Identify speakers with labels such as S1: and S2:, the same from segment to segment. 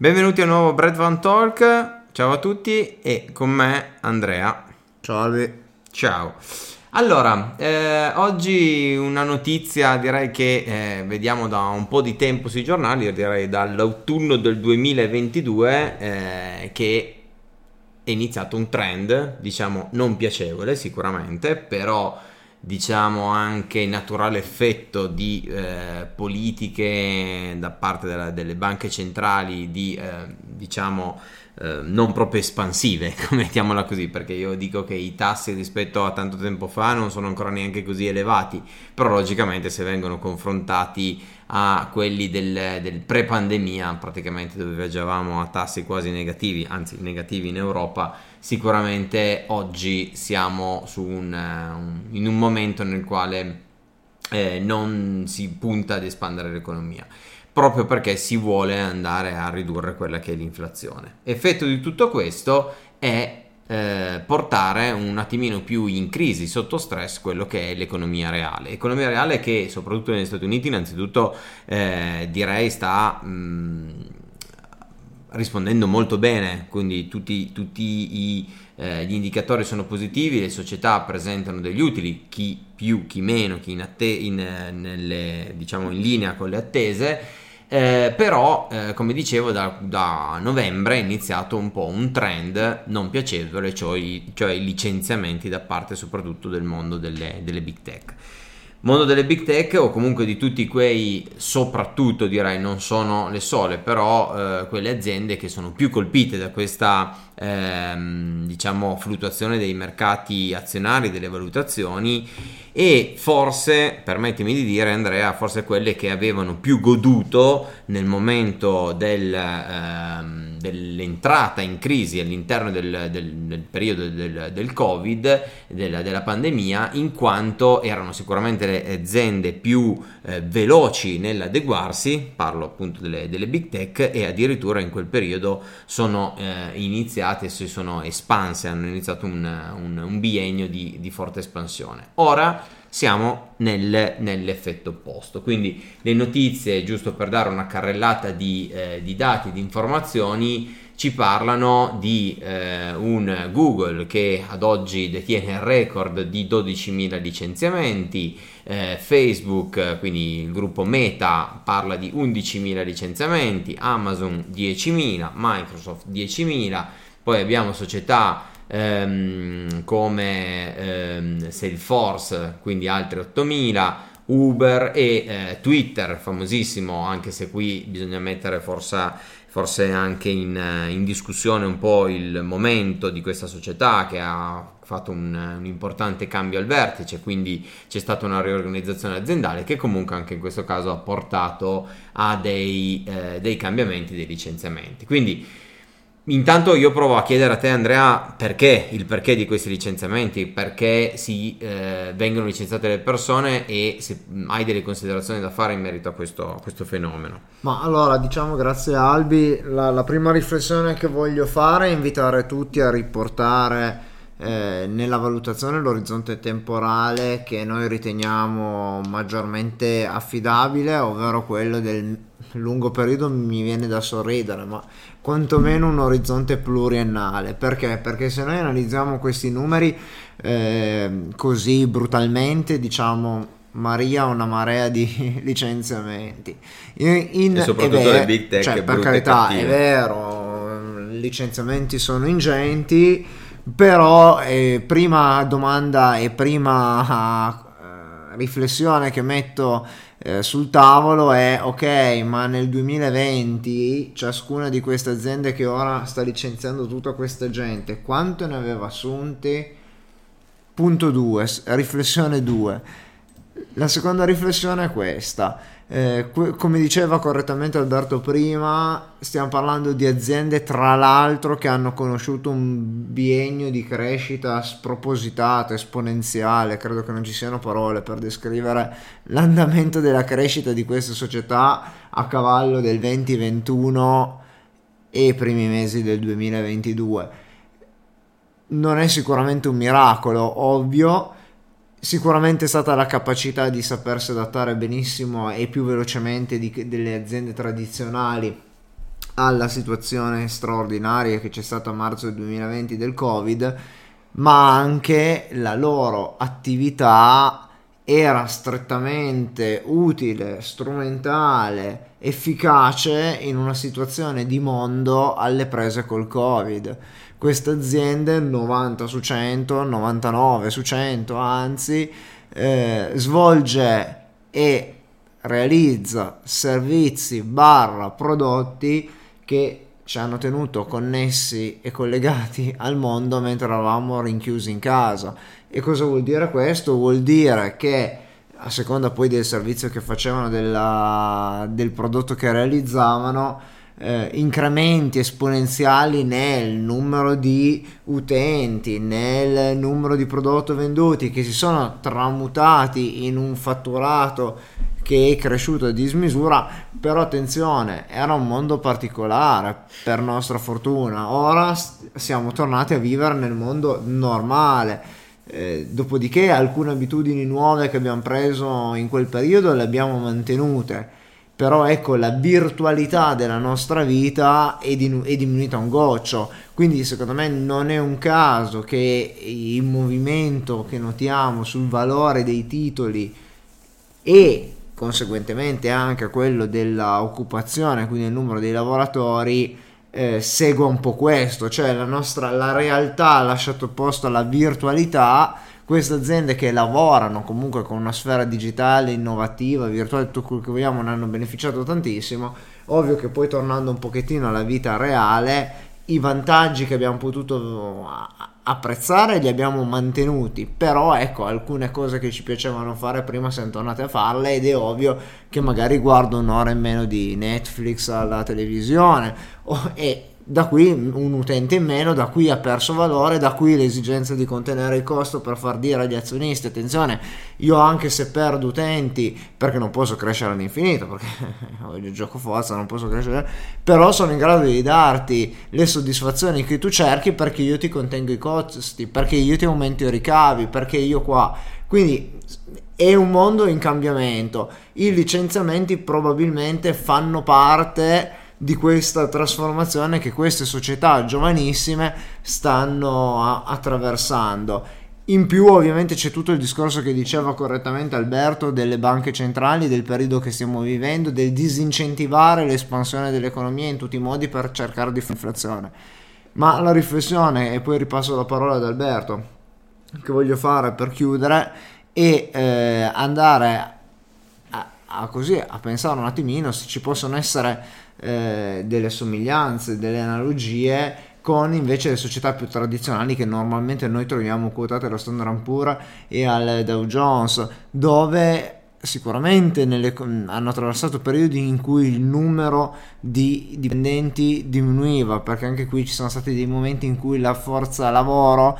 S1: Benvenuti a un nuovo Brad Van Talk. Ciao a tutti e con me Andrea.
S2: Salve.
S1: Ciao. Allora, eh, oggi una notizia direi che eh, vediamo da un po' di tempo sui giornali, direi dall'autunno del 2022, eh, che è iniziato un trend, diciamo non piacevole sicuramente, però diciamo anche naturale effetto di eh, politiche da parte della, delle banche centrali di eh, diciamo eh, non proprio espansive, mettiamola così, perché io dico che i tassi rispetto a tanto tempo fa non sono ancora neanche così elevati, però logicamente se vengono confrontati a quelli del, del pre-pandemia, praticamente dove viaggiavamo a tassi quasi negativi, anzi negativi in Europa, sicuramente oggi siamo un, un, in un momento nel quale eh, non si punta ad espandere l'economia proprio perché si vuole andare a ridurre quella che è l'inflazione. Effetto di tutto questo è eh, portare un attimino più in crisi, sotto stress, quello che è l'economia reale. Economia reale che soprattutto negli Stati Uniti innanzitutto eh, direi sta... Mh, rispondendo molto bene, quindi tutti, tutti i, eh, gli indicatori sono positivi, le società presentano degli utili, chi più, chi meno, chi in, atte- in, nelle, diciamo in linea con le attese. Eh, però, eh, come dicevo, da, da, novembre è iniziato un po' un trend non piacevole, cioè, cioè i licenziamenti da parte soprattutto del mondo delle, delle big tech mondo delle big tech o comunque di tutti quei, soprattutto direi, non sono le sole, però eh, quelle aziende che sono più colpite da questa ehm, diciamo fluttuazione dei mercati azionari, delle valutazioni e forse, permettimi di dire Andrea, forse quelle che avevano più goduto nel momento del, ehm, dell'entrata in crisi all'interno del, del, del periodo del, del Covid, della, della, pandemia, in quanto erano sicuramente le aziende più eh, veloci nell'adeguarsi, parlo appunto delle, delle, big tech, e addirittura in quel periodo sono eh, iniziate, si sono espanse, hanno iniziato un, un, un biennio di, di forte espansione. Ora siamo nel, nell'effetto opposto. Quindi le notizie, giusto per dare una carrellata di, eh, di dati, di informazioni, ci parlano di eh, un Google che ad oggi detiene il record di 12.000 licenziamenti, eh, Facebook, quindi il gruppo Meta, parla di 11.000 licenziamenti, Amazon 10.000, Microsoft 10.000, poi abbiamo società ehm, come ehm, Salesforce, quindi altre 8000, Uber e eh, Twitter, famosissimo, anche se qui bisogna mettere forse, forse anche in, in, discussione un po' il momento di questa società che ha fatto un, un, importante cambio al vertice, quindi c'è stata una riorganizzazione aziendale che comunque anche in questo caso ha portato a dei, eh, dei cambiamenti, dei licenziamenti. Quindi Intanto io provo a chiedere a te Andrea perché, il perché di questi licenziamenti, perché si eh, vengono licenziate le persone e se hai delle considerazioni da fare in merito a questo, a questo fenomeno.
S2: Ma allora diciamo grazie Albi, la, la, prima riflessione che voglio fare è invitare tutti a riportare eh, nella valutazione l'orizzonte temporale che noi riteniamo maggiormente affidabile, ovvero quello del lungo periodo mi viene da sorridere, ma quantomeno un orizzonte pluriennale. Perché? Perché se noi analizziamo questi numeri eh, così brutalmente, diciamo Maria una marea di licenziamenti.
S1: In, in, e soprattutto le big tech.
S2: Cioè, per carità, è vero, licenziamenti sono ingenti, però eh, prima domanda e prima uh, riflessione che metto eh, sul tavolo è ok, ma nel 2020 ciascuna di queste aziende che ora sta licenziando tutta questa gente, quanto ne aveva assunte? Punto 2, riflessione 2. La seconda riflessione è questa eh, come diceva correttamente Alberto prima, stiamo parlando di aziende tra l'altro che hanno conosciuto un biennio di crescita spropositata, esponenziale, credo che non ci siano parole per descrivere l'andamento della crescita di queste società a cavallo del 2021 e i primi mesi del 2022. Non è sicuramente un miracolo, ovvio, Sicuramente è stata la capacità di sapersi adattare benissimo e più velocemente di, delle aziende tradizionali alla situazione straordinaria che c'è stata a marzo del 2020 del Covid, ma anche la loro attività era strettamente utile, strumentale, efficace in una situazione di mondo alle prese col Covid. Queste aziende 90 su 100, 99 su 100 anzi, eh, svolge e realizza servizi barra prodotti che ci hanno tenuto connessi e collegati al mondo mentre eravamo rinchiusi in casa e cosa vuol dire questo? Vuol dire che a seconda poi del servizio che facevano, della, del prodotto che realizzavano, eh, incrementi esponenziali nel numero di utenti, nel numero di prodotti venduti che si sono tramutati in un fatturato che è cresciuto a dismisura, però attenzione, era un mondo particolare per nostra fortuna. Ora siamo tornati a vivere nel mondo normale. Eh, dopodiché alcune abitudini nuove che abbiamo preso in quel periodo le abbiamo mantenute, però ecco la virtualità della nostra vita è, dinu- è diminuita un goccio, quindi secondo me non è un caso che il movimento che notiamo sul valore dei titoli e conseguentemente anche quello dell'occupazione, quindi il numero dei lavoratori, eh, segua un po' questo, cioè la nostra la realtà ha lasciato posto alla virtualità. Queste aziende che lavorano comunque con una sfera digitale innovativa, virtuale, tutto quello che vogliamo, ne hanno beneficiato tantissimo. Ovvio che poi tornando un pochettino alla vita reale, i vantaggi che abbiamo potuto apprezzare li abbiamo mantenuti, però ecco alcune cose che ci piacevano fare prima siamo tornati a farle ed è ovvio che magari guardo un'ora in meno di Netflix alla televisione oh, e da qui un utente in meno, da qui ha perso valore, da qui l'esigenza di contenere il costo per far dire agli azionisti, attenzione, io anche se perdo utenti, perché non posso crescere all'infinito, perché voglio gioco forza, non posso crescere, però sono in grado di darti le soddisfazioni che tu cerchi perché io ti contengo i costi, perché io ti aumento i ricavi, perché io qua. Quindi è un mondo in cambiamento. I licenziamenti probabilmente fanno parte di questa trasformazione che queste società giovanissime stanno a- attraversando. In più ovviamente c'è tutto il discorso che diceva correttamente Alberto delle banche centrali, del periodo che stiamo vivendo, del disincentivare l'espansione dell'economia in tutti i modi per cercare di fare inflazione. Ma la riflessione, e poi ripasso la parola ad Alberto, che voglio fare per chiudere, è eh, andare a, così, a pensare un attimino se ci possono essere eh, delle somiglianze, delle analogie con invece le società più tradizionali che normalmente noi troviamo quotate allo Standard Poor's e al Dow Jones, dove sicuramente nelle, hanno attraversato periodi in cui il numero di dipendenti diminuiva, perché anche qui ci sono stati dei momenti in cui la forza lavoro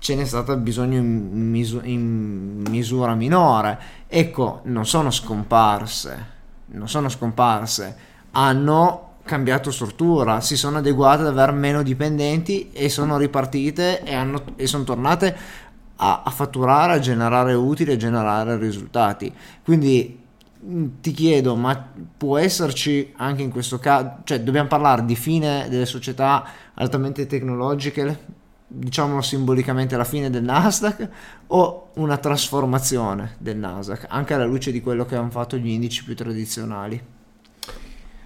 S2: ce n'è stato bisogno in, misu- in misura minore. Ecco, non sono scomparse, non sono scomparse hanno cambiato struttura, si sono adeguate ad avere meno dipendenti e sono ripartite e, hanno, e sono tornate a, a, fatturare, a generare utili, a generare risultati. Quindi ti chiedo, ma può esserci anche in questo caso, cioè dobbiamo parlare di fine delle società altamente tecnologiche, diciamo simbolicamente la fine del Nasdaq o una trasformazione del Nasdaq, anche alla luce di quello che hanno fatto gli indici più tradizionali?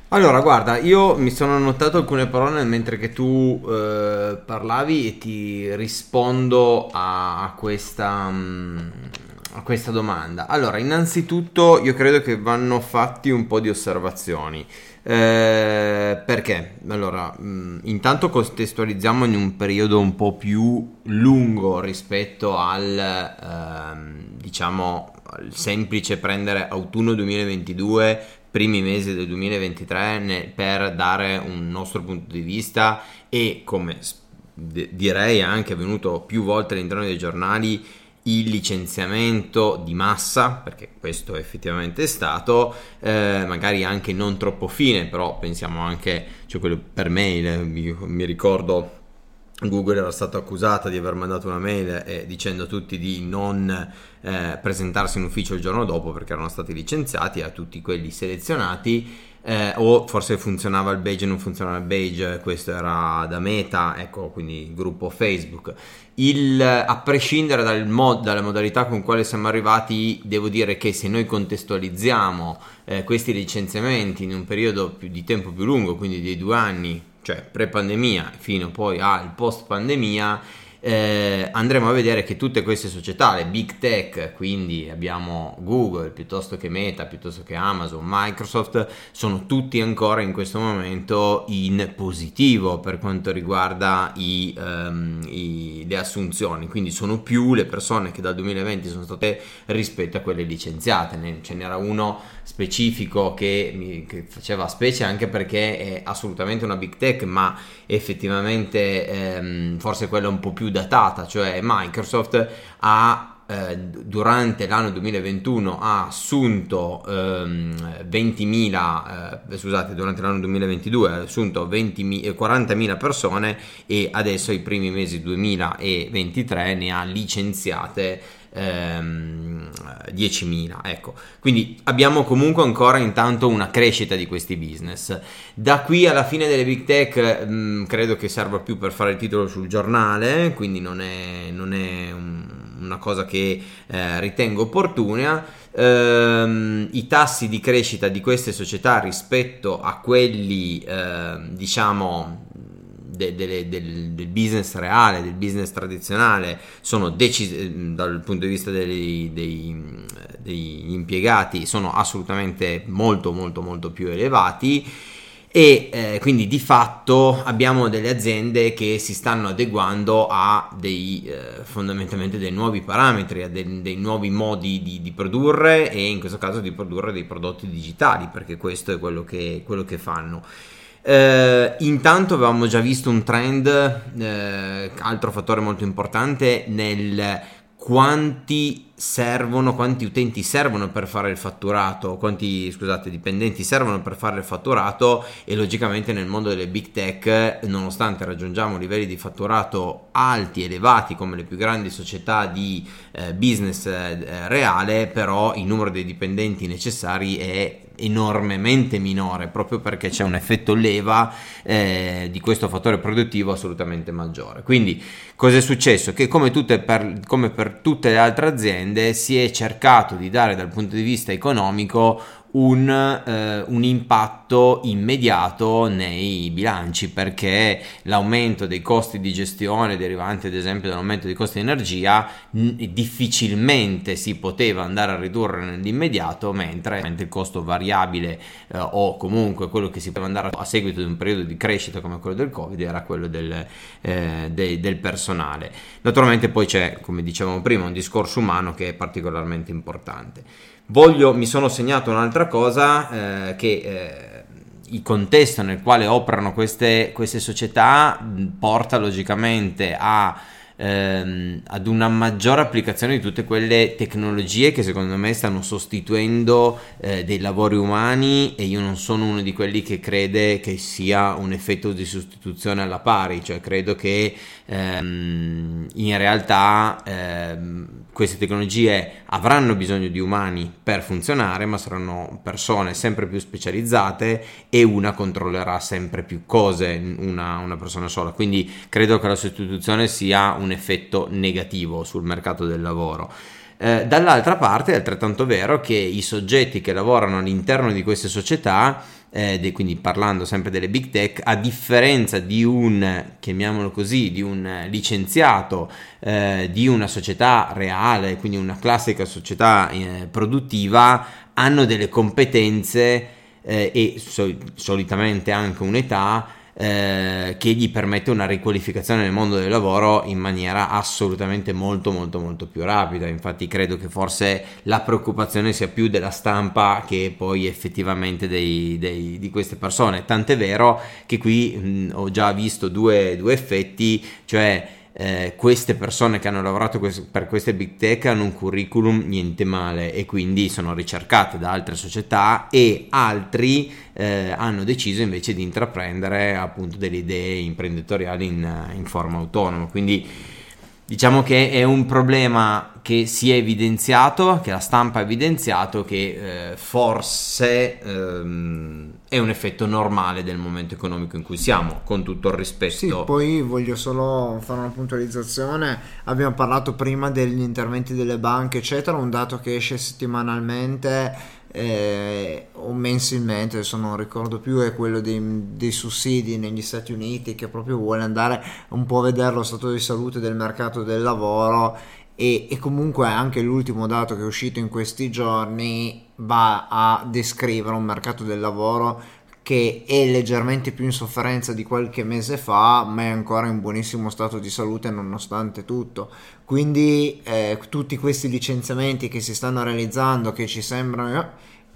S1: Allora, guarda, io mi sono annotato alcune parole mentre che tu eh, parlavi e ti rispondo a, questa, mm, a questa domanda. Allora, innanzitutto io credo che vanno fatti un po' di osservazioni. Eh, perché? Allora, mh, mm, intanto contestualizziamo in un periodo un po' più lungo rispetto al, ehm, diciamo, al semplice prendere autunno 2022 primi mesi del 2023 ne, per dare un nostro punto di vista e come direi anche avvenuto più volte all'interno dei giornali il licenziamento di massa, perché questo effettivamente è stato, eh, magari anche non troppo fine, però pensiamo anche, cioè quello per mail, mi, mi ricordo Google era stata accusata di aver mandato una mail eh, dicendo a tutti di non eh, presentarsi in ufficio il giorno dopo perché erano stati licenziati a tutti quelli selezionati eh, o forse funzionava il badge e non funzionava il badge, questo era da Meta, ecco, quindi gruppo Facebook. Il, a prescindere dal mod, dalle modalità con quale siamo arrivati, devo dire che se noi contestualizziamo eh, questi licenziamenti in un periodo più, di tempo più lungo, quindi dei due anni, cioè pre-pandemia fino poi al post-pandemia, eh, andremo a vedere che tutte queste società, le big tech, quindi abbiamo Google piuttosto che Meta, piuttosto che Amazon, Microsoft, sono tutti ancora in questo momento in positivo per quanto riguarda i, um, i, le assunzioni, quindi sono più le persone che dal 2020 sono state rispetto a quelle licenziate, ne, ce n'era uno specifico che, mi, che faceva specie anche perché è assolutamente una big tech, ma effettivamente ehm, forse quella un po' più datata, cioè Microsoft ha eh, durante l'anno 2021 ha assunto ehm, 20.000 eh, scusate durante l'anno 2022 ha assunto 20, 40.000 eh, persone e adesso ai primi mesi 2023 ne ha licenziate ehm, 10.000 ecco. Quindi abbiamo comunque ancora intanto una crescita di questi business. Da qui alla fine delle big tech mh, mm, credo che serva più per fare il titolo sul giornale quindi non è, non è un, una cosa che eh, ritengo opportuna ehm, i tassi di crescita di queste società rispetto a quelli eh, diciamo de, de, del, del, business reale, del business tradizionale, sono decisi dal punto di vista dei, dei, degli impiegati, sono assolutamente molto molto molto più elevati e eh, quindi di fatto abbiamo delle aziende che si stanno adeguando a dei eh, fondamentalmente dei nuovi parametri, a dei, dei nuovi modi di, di, produrre e in questo caso di produrre dei prodotti digitali perché questo è quello che, quello che fanno. Eh, intanto avevamo già visto un trend, eh, altro fattore molto importante, nel quanti servono, quanti utenti servono per fare il fatturato, quanti scusate, dipendenti servono per fare il fatturato e logicamente nel mondo delle big tech, nonostante raggiungiamo livelli di fatturato alti, elevati come le più grandi società di eh, business eh, reale, però il numero dei dipendenti necessari è enormemente minore proprio perché c'è un effetto leva eh, di questo fattore produttivo assolutamente maggiore. Quindi cosa è successo? Che come, per, come per tutte le altre aziende si è cercato di dare dal punto di vista economico un, eh, un, impatto immediato nei bilanci perché l'aumento dei costi di gestione derivante ad esempio dall'aumento dei costi di energia n- difficilmente si poteva andare a ridurre nell'immediato mentre il costo variabile eh, o comunque quello che si poteva andare a, a seguito di un periodo di crescita come quello del covid era quello del, eh, de- del personale. Naturalmente poi c'è come dicevamo prima un discorso umano che è particolarmente importante Voglio, mi sono segnato un'altra cosa eh, che eh, il contesto nel quale operano queste, queste società porta logicamente a ehm, ad una maggiore applicazione di tutte quelle tecnologie che secondo me stanno sostituendo eh, dei lavori umani e io non sono uno di quelli che crede che sia un effetto di sostituzione alla pari, cioè credo che ehm, in realtà ehm, queste tecnologie avranno bisogno di umani per funzionare, ma saranno persone sempre più specializzate e una controllerà sempre più cose, una, una persona sola. Quindi credo che la sostituzione sia un effetto negativo sul mercato del lavoro. Eh, dall'altra parte è altrettanto vero che i soggetti che lavorano all'interno di queste società eh, quindi parlando sempre delle big tech, a differenza di un, chiamiamolo così, di un licenziato eh, di una società reale, quindi una classica società eh, produttiva, hanno delle competenze eh, e so, solitamente anche un'età eh, che gli permette una riqualificazione nel mondo del lavoro in maniera assolutamente molto molto molto più rapida. Infatti credo che forse la preoccupazione sia più della stampa che poi effettivamente dei, dei, di queste persone. Tant'è vero che qui mh, ho già visto due, due effetti cioè eh, queste persone che hanno lavorato per queste big tech hanno un curriculum niente male e quindi sono ricercate da altre società e altri eh, hanno deciso invece di intraprendere appunto delle idee imprenditoriali in, in forma autonoma. Quindi Diciamo che è un problema che si è evidenziato, che la stampa ha evidenzito, che eh, forse ehm, è un effetto normale del momento economico in cui siamo, con tutto il rispetto.
S2: Sì, poi voglio solo fare una puntualizzazione. Abbiamo parlato prima degli interventi delle banche, eccetera. Un dato che esce settimanalmente eh, o mensilmente, adesso non ricordo più, è quello dei, dei, sussidi negli Stati Uniti che proprio vuole andare un po' a vedere lo stato di salute del mercato del lavoro e, e comunque anche l'ultimo dato che è uscito in questi giorni va a descrivere un mercato del lavoro che è leggermente più in sofferenza di qualche mese fa, ma è ancora in buonissimo stato di salute nonostante tutto. Quindi eh, tutti questi licenziamenti che si stanno realizzando, che ci sembrano eh,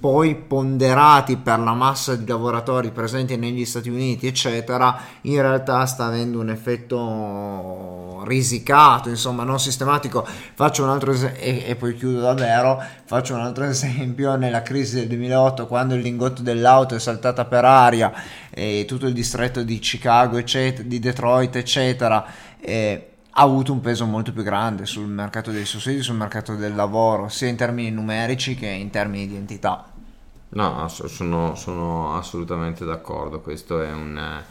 S2: poi ponderati per la massa di lavoratori presenti negli Stati Uniti, eccetera, in realtà sta avendo un effetto risicato, insomma, non sistematico. Faccio un altro esempio, e, e, poi chiudo davvero, faccio un altro esempio, nella crisi del 2008, quando il lingotto dell'auto è saltata per aria e tutto il distretto di Chicago, eccetera, di Detroit, eccetera, eh, ha avuto un peso molto più grande sul mercato dei sussidi, sul mercato del lavoro, sia in termini numerici che in termini di entità.
S1: No, sono, sono assolutamente d'accordo. Questo è un,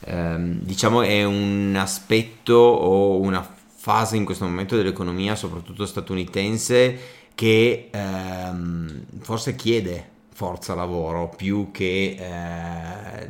S1: ehm, diciamo, è un aspetto o una fase in questo momento dell'economia, soprattutto statunitense, che ehm, forse chiede forza lavoro più che eh,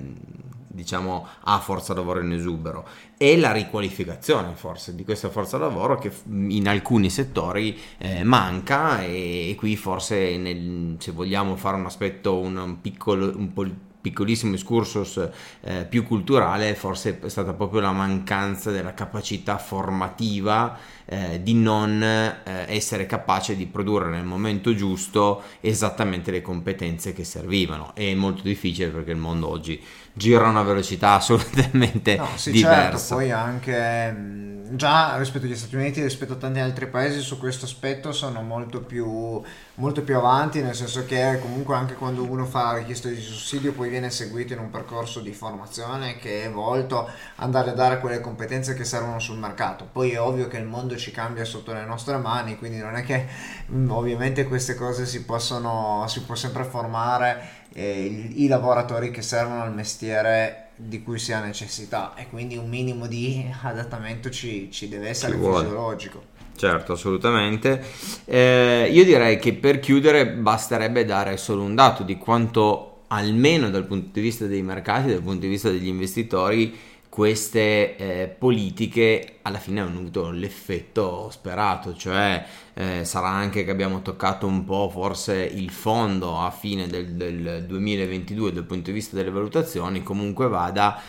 S1: diciamo ha forza lavoro in esubero. E la riqualificazione forse di questa forza lavoro che in alcuni settori eh, manca e, e, qui forse nel, se vogliamo fare un aspetto un, un piccolo un po' piccolissimo excursus eh, più culturale, forse è stata proprio la mancanza della capacità formativa eh, di non eh, essere capace di produrre nel momento giusto esattamente le competenze che servivano. È molto difficile perché il mondo oggi gira a una velocità assolutamente no, sì, certo, diversa.
S2: Certo, poi anche già rispetto agli Stati Uniti, rispetto a tanti altri paesi, su questo aspetto sono molto più, molto più avanti, nel senso che comunque anche quando uno fa richiesta di sussidio poi viene seguito in un percorso di formazione che è volto ad andare a dare quelle competenze che servono sul mercato. Poi è ovvio che il mondo ci cambia sotto le nostre mani, quindi non è che mm, ovviamente queste cose si possono, si può sempre formare eh, i, i lavoratori che servono al mestiere di cui si ha necessità e quindi un minimo di adattamento ci, ci deve essere ci fisiologico.
S1: Certo, assolutamente. Eh, io direi che per chiudere basterebbe dare solo un dato di quanto, almeno dal punto di vista dei mercati, dal punto di vista degli investitori, queste eh, politiche alla fine hanno avuto l'effetto sperato, cioè eh, sarà anche che abbiamo toccato un po' forse il fondo a fine del, del 2022 dal punto di vista delle valutazioni, comunque vada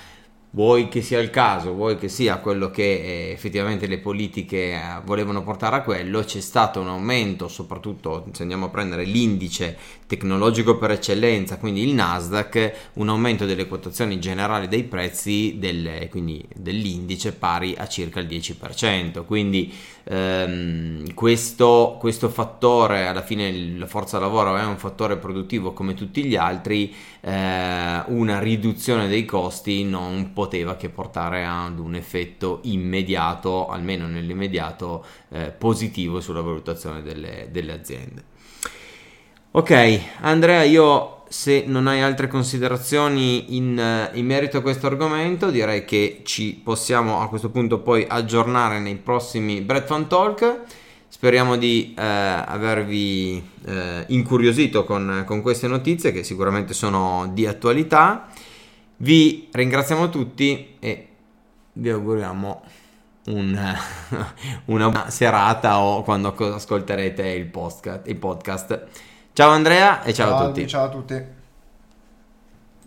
S1: vuoi che sia il caso, vuoi che sia quello che eh, effettivamente le politiche eh, volevano portare a quello, c'è stato un aumento, soprattutto se andiamo a prendere l'indice tecnologico per eccellenza, quindi il Nasdaq, un aumento delle quotazioni generali dei prezzi del, dell'indice pari a circa il 10%. Quindi ehm, questo, questo fattore, alla fine la forza lavoro è un fattore produttivo come tutti gli altri, eh, una riduzione dei costi non poteva che portare ad un effetto immediato, almeno nell'immediato, eh, positivo sulla valutazione delle, delle aziende. Ok, Andrea, io se non hai altre considerazioni in, eh, in, merito a questo argomento, direi che ci possiamo a questo punto poi aggiornare nei prossimi Bread Fan Talk. Speriamo di eh, avervi eh, incuriosito con, con, queste notizie che sicuramente sono di attualità. Vi ringraziamo tutti e vi auguriamo un, una serata o quando ascolterete il podcast. Il podcast. Ciao Andrea e ciao, ciao a tutti.
S2: Ciao a tutti.